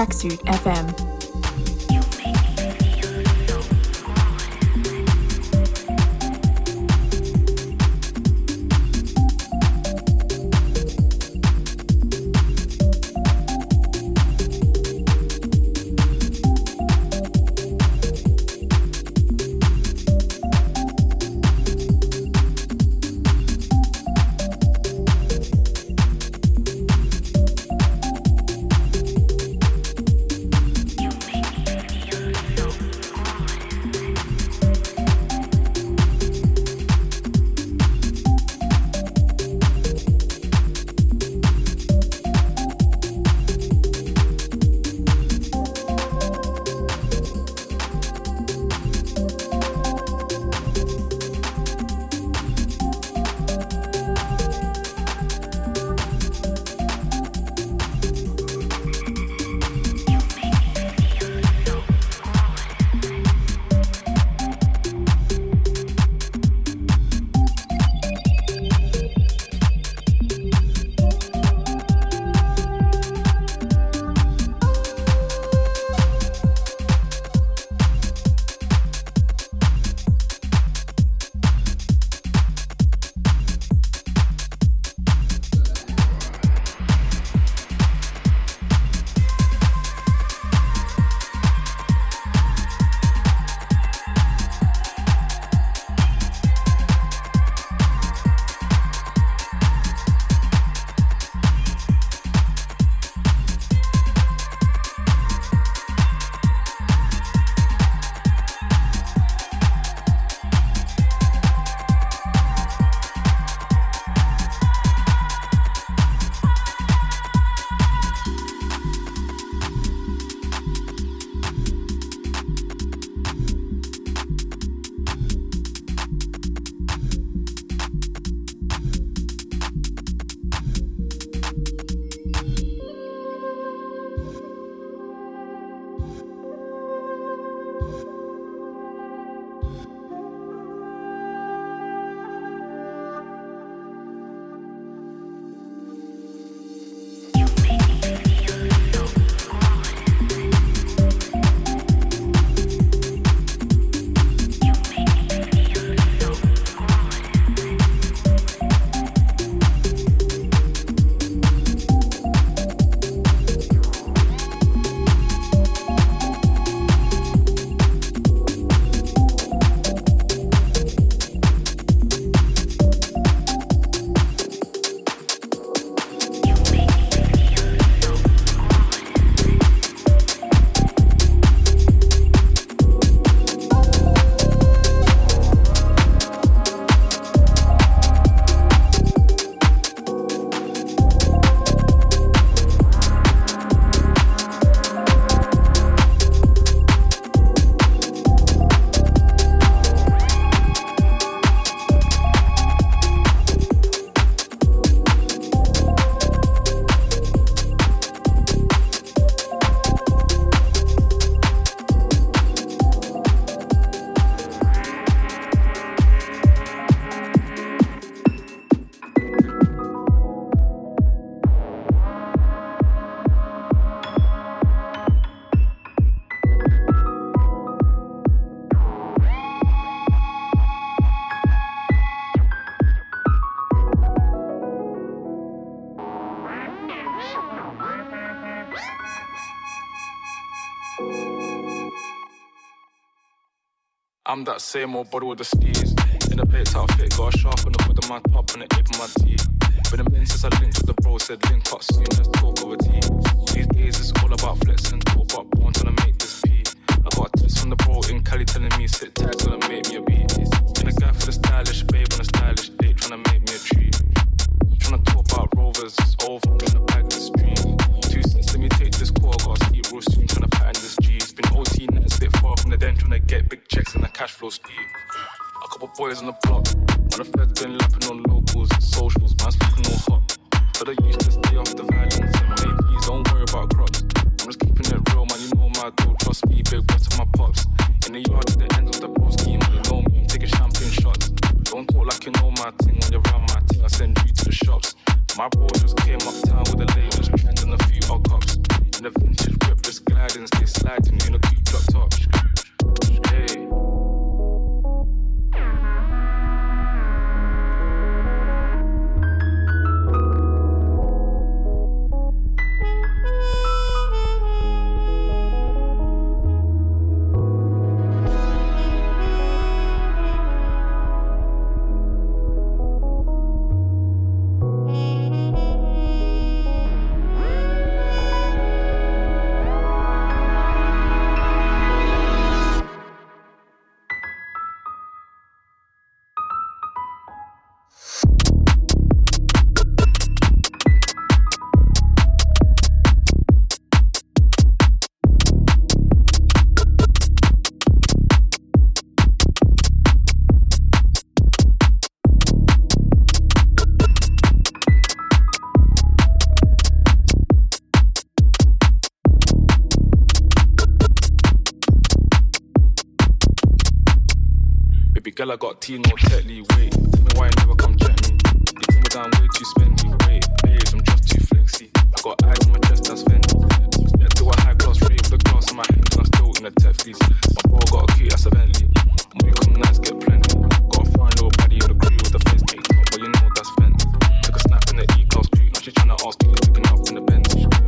Traxsuit FM. I'm that same old body with the steez. In the Bates outfit, got a sharp on the hood of my top and the ape of my teeth. Been a minute since I linked with the bro, said link up soon, let's talk over tea. These days it's all about flexing, talk about born trying to make this P. I got a text from the bro in Cali telling me sit tight, gonna make me a beat. Been a guy for the stylish babe on a stylish date, trying to make me a treat. Trying to talk about rovers, it's over, flow speed. A couple boys on the block, been lapping on locals socials, Girl, I got T, no tech wait. Tell me why you never come check me. You tell me down way too spendy, wait. Babes, I'm just too flexy. I got eyes on my chest, that's Fendi. Step to a high class rave, the glass in my hands, I'm still in the tech fleece. My bro got a key, that's a Bentley. When we come nice, get plenty. Got a fine little body on the crew with the face cake but you know that's Fendi. Took a snap in the E-class crew, now she tryna ask me, picking up in the Benz.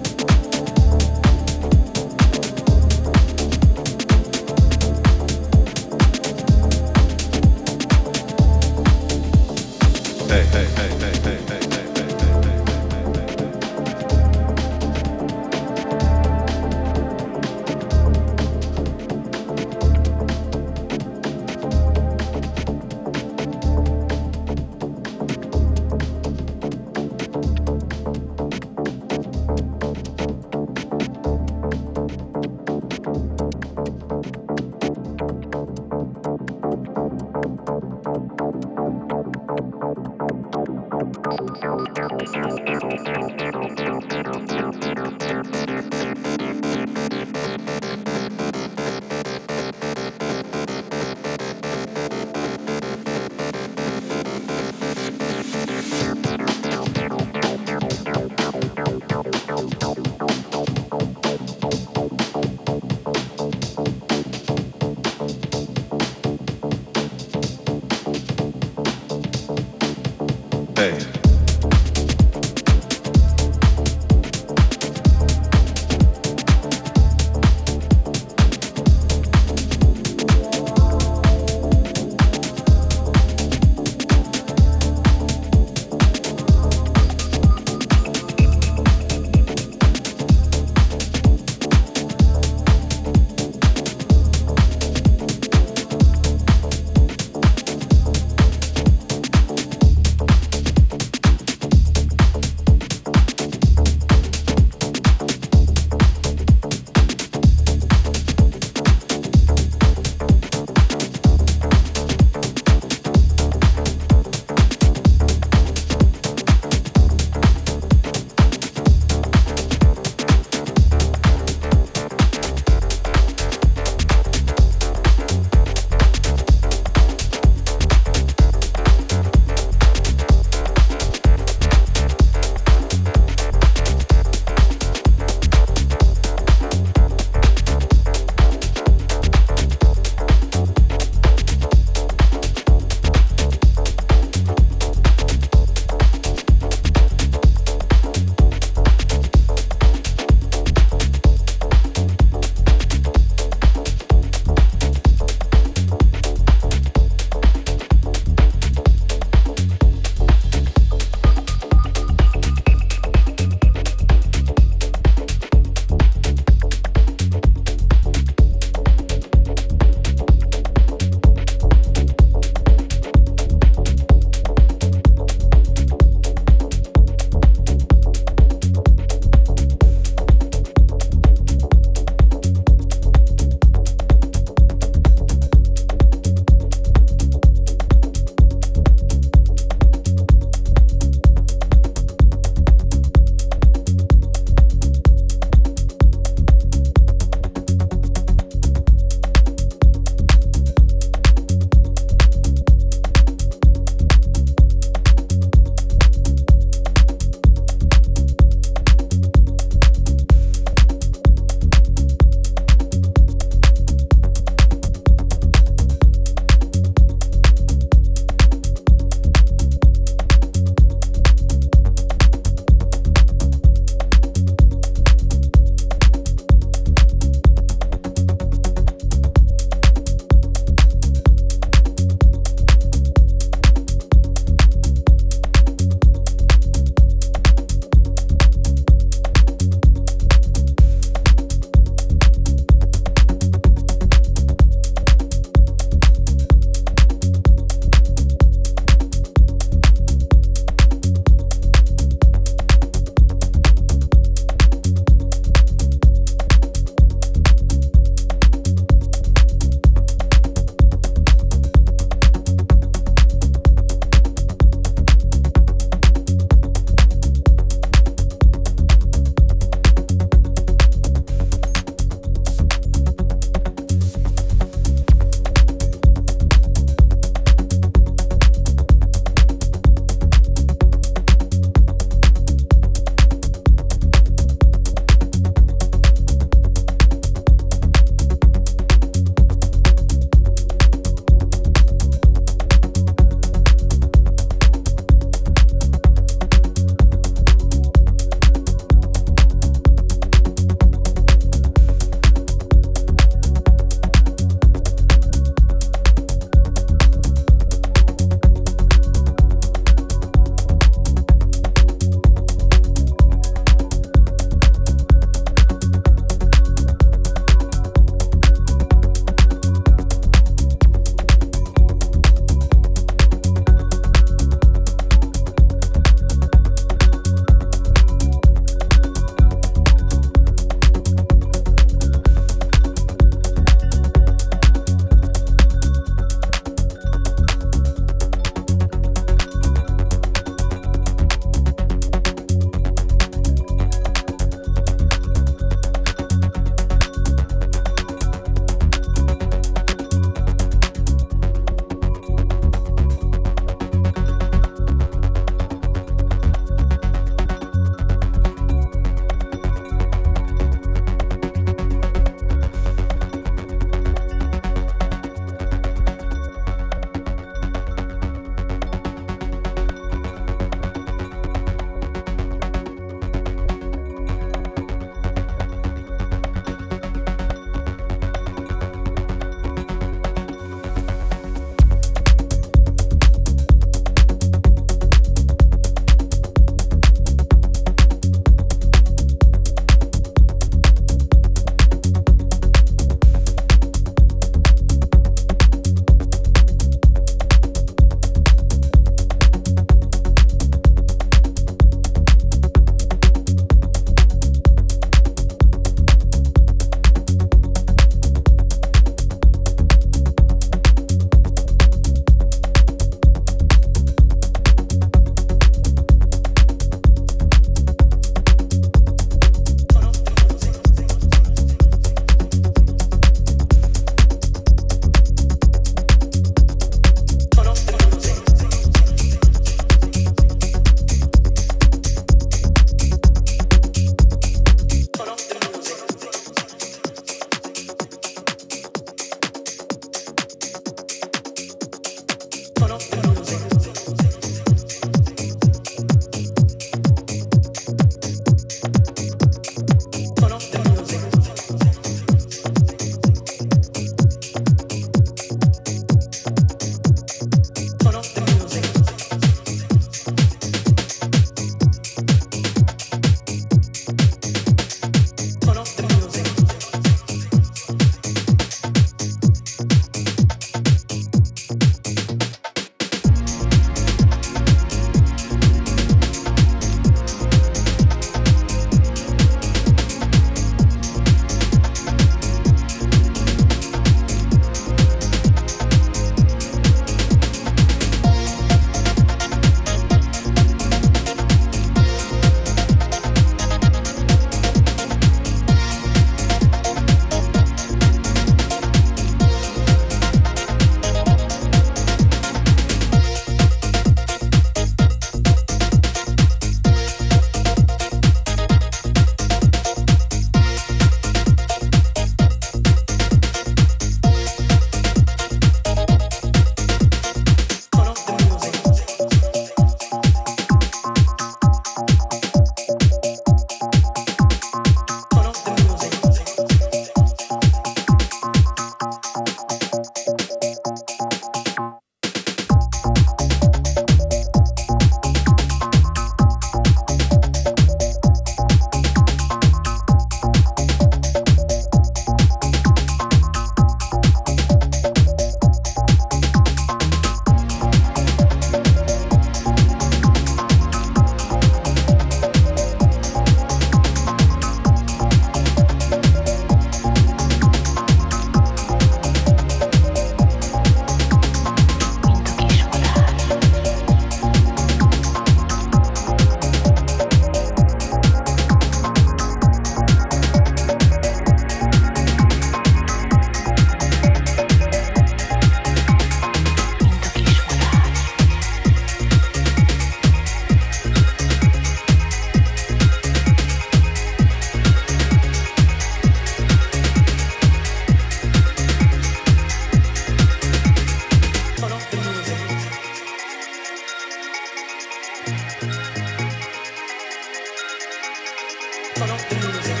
music.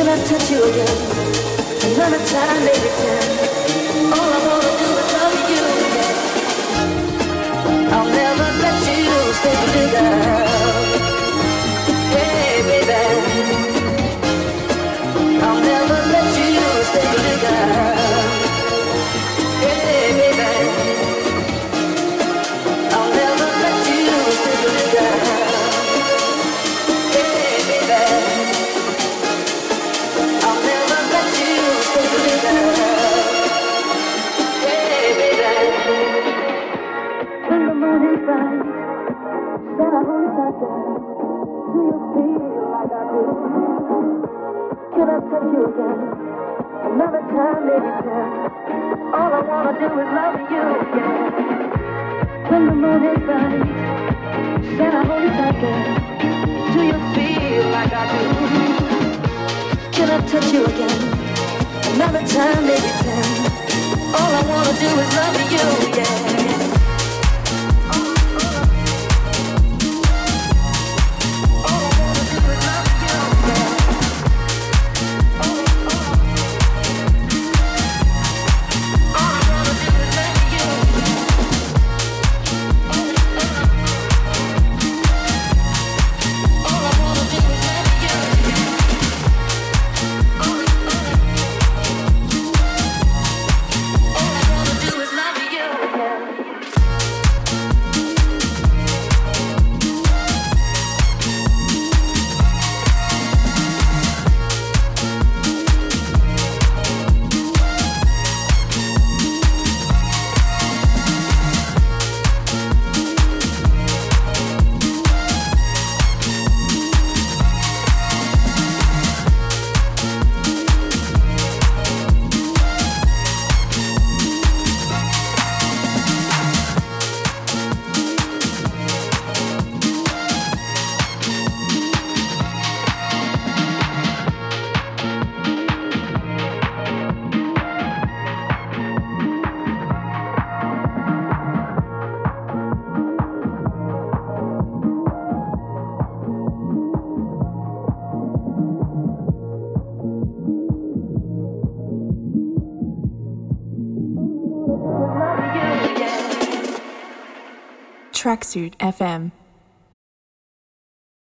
Till I touch you again, another time, baby, time. All I wanna do is love you. I'll never let you stay together. All I wanna do is love you, yeah. When the moon is can I hold you? Do you feel like I do? Can I touch you again? Another time, baby, time. All I wanna do is love you, yeah. Traxsuit FM.